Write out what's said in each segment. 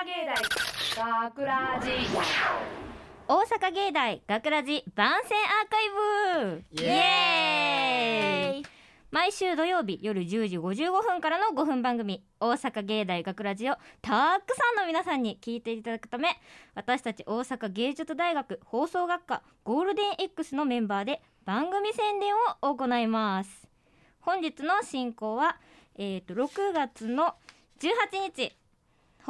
阪芸大学ラジ。大阪芸大学ラジ番宣アーカイブ。イエーイ。毎週土曜日夜10時55分からの5分番組大阪芸大学ラジをたくさんの皆さんに聞いていただくため私たち大阪芸術大学放送学科ゴールデン X のメンバーで番組宣伝を行います。本日の進行は、えー、と6月の18日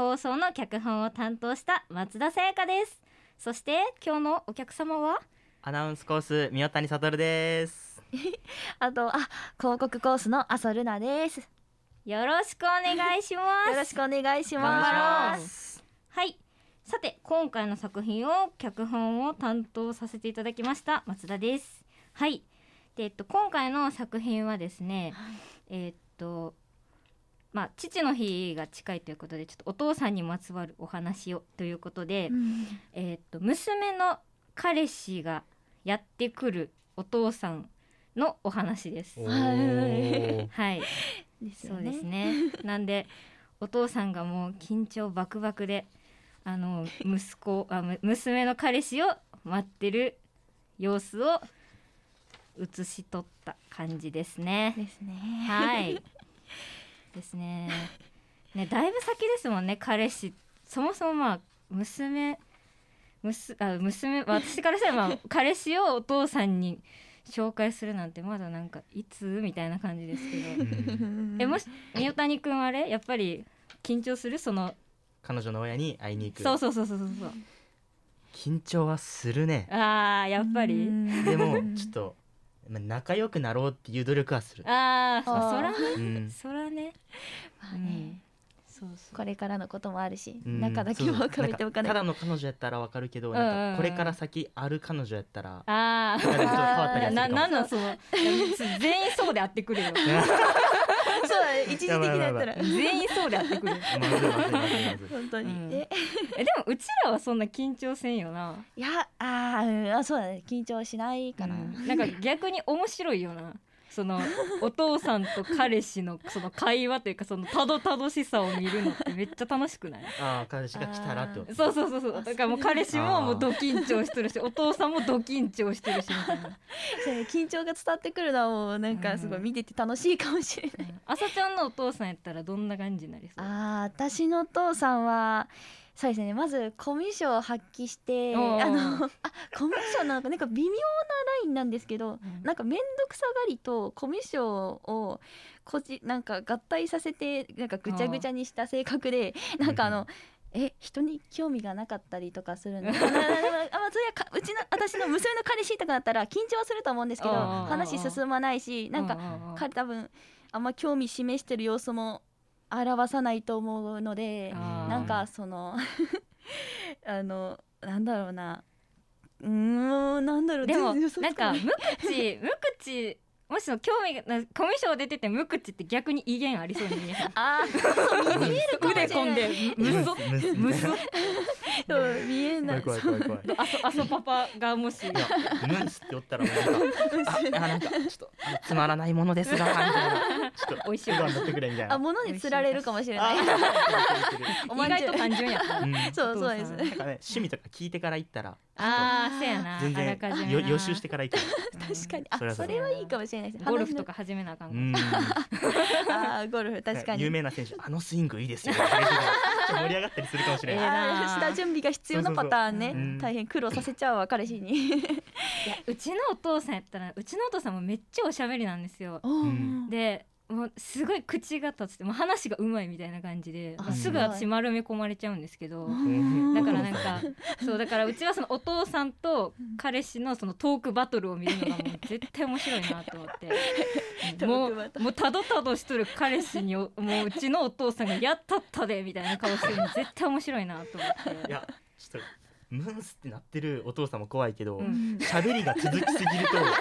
放送の脚本を担当した松田さやかです。そして今日のお客様は？アナウンスコース宮谷悟です。あと、あ、広告コースの麻ルナです。よよろしくお願いします。ろしくお願いしま。す。はい。さて今回の作品を脚本を担当させていただきました松田です。はい。でえっと今回の作品はですね、えっとまあ父の日が近いということでちょっとお父さんにまつわるお話をということで、うんえっと娘の彼氏がやってくるお父さんのお話ですお はいーはいですよそうですね。ね。なんでお父さんがもう緊張バクバクであの息子あむ娘の彼氏を待ってる様子を写し取った感じですね。ですね。はい。ですね。ねだいぶ先ですもんね彼氏。そもそもまあ娘むすあ娘私からしたらまあ 彼氏をお父さんに紹介するなんてまだなんかいつみたいな感じですけど。うん。えもし宮谷くんあれ？やっぱり緊張する？その彼女の親に会いに行く。そうそうそうそうそうそう。緊張はするね。あーやっぱり。でもちょっとまあ仲良くなろうっていう努力はする。あーあーそらね。うん。そらね。まあね、そうそう。これからのこともあるし、うん。中だけは深めておかないただの彼女やったらわかるけどうんうんうん。なんかこれから先ある彼女やったらあなんかちょっと変わったりするかも。なんなんその。全員そうであってくれよ そう一時的にやったら。全員そうであってくれよまずいまずいまずいまずい本当に、うん。え？えでもうちらはそんな緊張せんよな。いやあー、うん、あそうだね。緊張しないかな、うん。なんか逆に面白いよなそのお父さんと彼氏のその会話というかそのたどたどしさを見るのってめっちゃ楽しくない？ああ彼氏が来たらってこと。そうそうそうそう。だからもう彼氏ももうド緊張してるしお父さんもド緊張してるしみたいな。そうね緊張が伝わってくるのはもうなんかすごい見てて楽しいかもしれない、朝ちゃんのお父さんやったらどんな感じになりそう？あー私のお父さんはそうですね。まずコミュ障を発揮してあのあコミュ障なのかなんか微妙なラインなんですけど、うん。なんか面倒くさがりとコミュ障をこじなんか合体させてなんかぐちゃぐちゃにした性格でなんかあの。え人に興味がなかったりとかするの？あ まあそういやかうちの私の娘の彼氏とかだったら緊張はすると思うんですけど話進まないしなんか彼多分あんま興味示してる様子も表さないと思うのでなんかそのあのなんだろうなうんなんだろうでもなんか無口無口もし興味がなコミュ障出てて無口って逆に威厳ありそうに見えへん。あー。見えるかもしれ腕込んでない。むそむそそう見えない怖い怖い怖い怖いあそあそパパがもしムンスっておったらもうなんかああなんかちょっとつまらないものですがみたいなちょっと美味しいご飯取ってくれみたいなあ物に釣られるかもしれないあおまんじゅう意外と単純やそうそうですね趣味とか聞いてから行ったらあーせやな。全あらかじ然よ予習してから行く。確かに。あそれはそうそれはいいかもしれないです。ゴルフとかか始めなあかんかうん。あーゴルフ確かに。有名な選手あのスイングいいですよ 盛り上がったりするかもしれええないなあー。下準備が必要なパターンね。そうそうそう。うん。大変苦労させちゃうわ彼氏に。いやうちのお父さんやったらうちのお父さんもめっちゃおしゃべりなんですよ。ん。でもうすごい口が立つってもう話がうまいみたいな感じであすぐ私丸め込まれちゃうんですけどん。だからなんか そうだからうちはそのお父さんと彼氏のそのトークバトルを見るのがもう 絶対面白いなと思って。トもうもうたどたどしとる彼氏におもううちのお父さんが「やったったで」みたいな顔してるの絶対面白いなと思って。いやちょっとムンスってなってるお父さんも怖いけどうん。喋、りが続きすぎるとなんか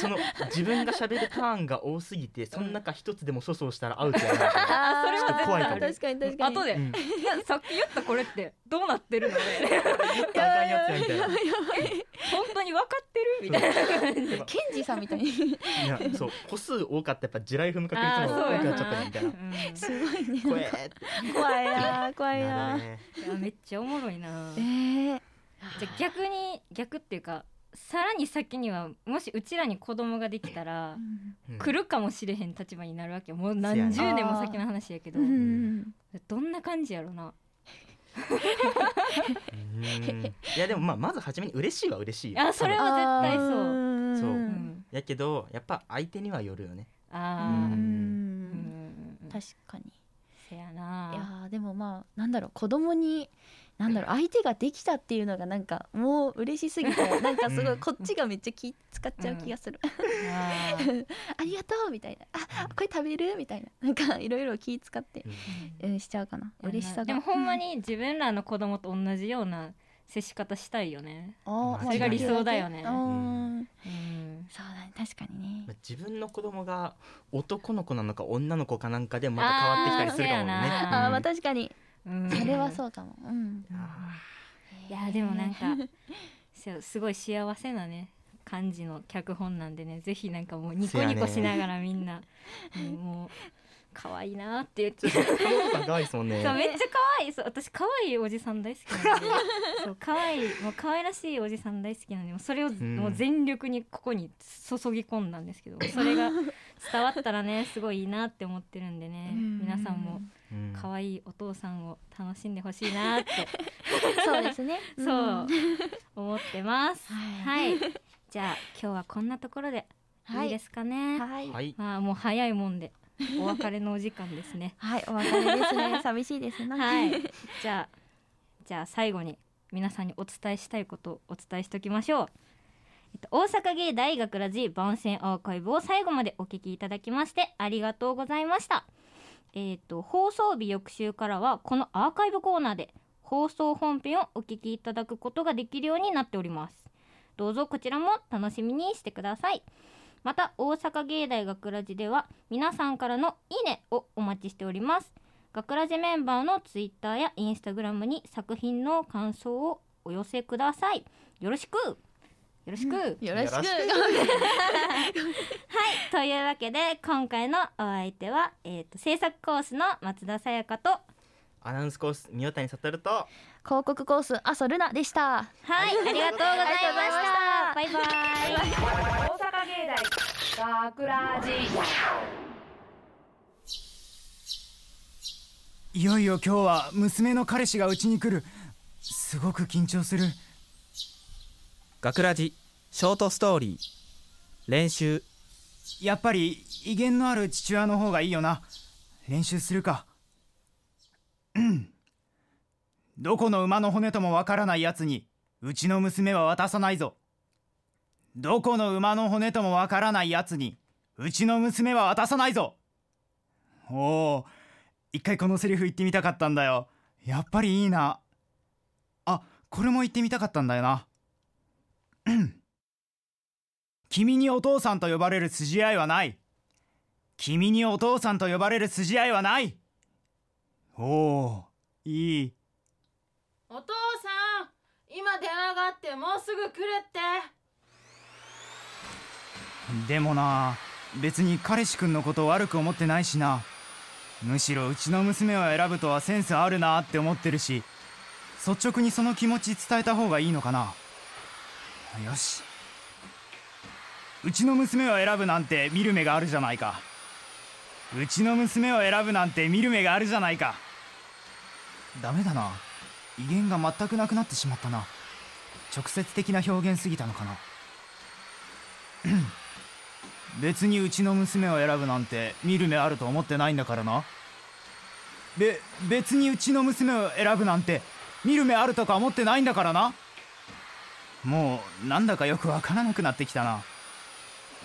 その自分が喋るターンが多すぎてその中一つでも粗相したらアウトやなみたいなあーそれは絶対怖いかも。確かに確かに。後で、うん。いやさっき言ったこれってどうなってるので言ったらあかんやつやみたいな本当に分かってるみたいなケンジさんみたいに。いやそう個数多かったやっぱ地雷踏む確率も多くな。っちゃったりみたいな。うん。すごいね。怖え怖いな。怖いな。ねいやめっちゃおもろいな。えー、じゃあ逆に逆っていうかさらに先にはもしうちらに子供ができたら、うん。来るかもしれへん立場になるわけよ。もう何十年も先の話やけど、うん。どんな感じやろな。うん。いやでもまあまず初めに嬉しいは嬉しいよ。あそれは絶対そう。そう。ううん。んやけどやっぱ相手にはよるよね。あー。うん。うん。確かに。せやな。いやーでもまあなんだろう。子供になんだろう相手ができたっていうのがなんかもう嬉しすぎて なんかすごうん。いこっちがめっちゃ気使っちゃう気がする、あー ありがとうみたいな。あこれ食べるみたいな。なんかいろいろ気使って、うん、しちゃうかな。嬉しさが。でもほんまに自分らの子供と同じような接し方したいよね。それが理想だよね。うん。そうだね確かにね。まあ自分の子供が男の子なのか女の子かなんかでもまた変わってきたりするかもね。あまあうん。確かに。うんそれはそうかも。うん。あいやでもなんかすごい幸せなね感じの脚本なんでねぜひなんかもうニコニコしながらみんな、うんもう可愛いなって言っちゃう。ーそう顔とか可愛いですもんね。そうめっちゃ可愛い。そう私可愛いおじさん大好きなんで。そう可愛いもう可愛らしいおじさん大好きなんでそれをん。もう全力にここに注ぎ込んだんですけどそれが伝わったらねすごいいいなって思ってるんでねうん。皆さんもうん。可愛いお父さんを楽しんでほしいなって。そうですね。そう思ってます。ははい、じゃあ今日はこんなところではい。いいですかね。はい。はい。まあもう早いもんで お別れのお時間ですね。はいお別れですね 寂しいですなはい、じゃあじゃあ最後に皆さんにお伝えしたいことをお伝えしておきましょう。えっと、大阪芸大学ラジ番宣アーカイブを最後までお聞きいただきましてありがとうございました。えっと放送日翌週からはこのアーカイブコーナーで放送本編をお聞きいただくことができるようになっております。どうぞこちらも楽しみにしてください。また大阪芸大学ラジでは皆さんからのいいねをお待ちしております。学ラジメンバーのツイッターやインスタグラムに作品の感想をお寄せください。よろしく。よろしく、はい、よろしく。よろし というわけで今回のお相手は、えー、と制作コースの松田さやかとアナウンスコース三代谷悟と広告コース阿蘇ルナでした。はい。ありがとうございました。バイバイ芸大学ラジいよいよ今日は娘の彼氏がうちに来る。すごく緊張する。学ラジショートストーリー。練習。やっぱり威厳のある父親の方がいいよな。練習するか。うん。どこの馬の骨ともわからないやつにうちの娘は渡さないぞどこの馬の骨ともわからないやつにうちの娘は渡さないぞ。おお一回このセリフ言ってみたかったんだよ。やっぱりいいな。あこれも言ってみたかったんだよな。君にお父さんと呼ばれる筋合いはない。君にお父さんと呼ばれる筋合いはない。おおいい。お父さん今電話があってもうすぐ来るって。でもな別に彼氏くんのこと悪く思ってないしな。むしろうちの娘を選ぶとはセンスあるなって思ってるし率直にその気持ち伝えた方がいいのかな。よし。うちの娘を選ぶなんて見る目があるじゃないか。うちの娘を選ぶなんて見る目があるじゃないか。ダメだな。威厳が全くなくなってしまったな。直接的な表現すぎたのかな。別にうちの娘を選ぶなんて見る目あると思ってないんだからな。べ別にうちの娘を選ぶなんて見る目あるとか思ってないんだからな。もうなんだかよくわからなくなってきたな。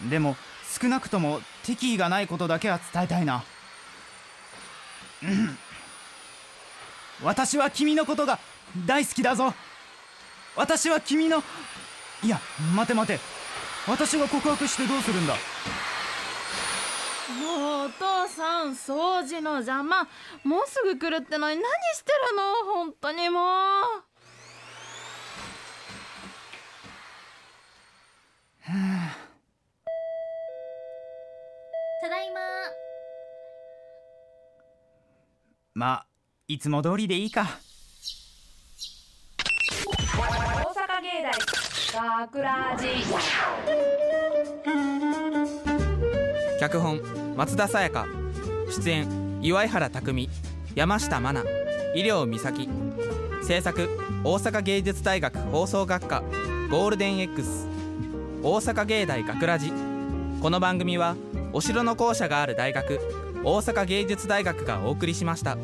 でも少なくとも敵意がないことだけは伝えたいな。うん。私は君のことが大好きだぞ。私は君のいや待て待て。私が告白してどうするんだ？もうお父さん掃除の邪魔。もうすぐ来るってのに何してるの？本当にもう。ただいま。まあいつも通りでいいか。大阪芸大学ラジ脚本松田沙耶香。出演岩井原匠山下真奈。医療美咲。制作大阪芸術大学放送学科。ゴールデン X 大阪芸大学ラジ。この番組はお城の校舎がある大学大阪芸術大学がお送りしました。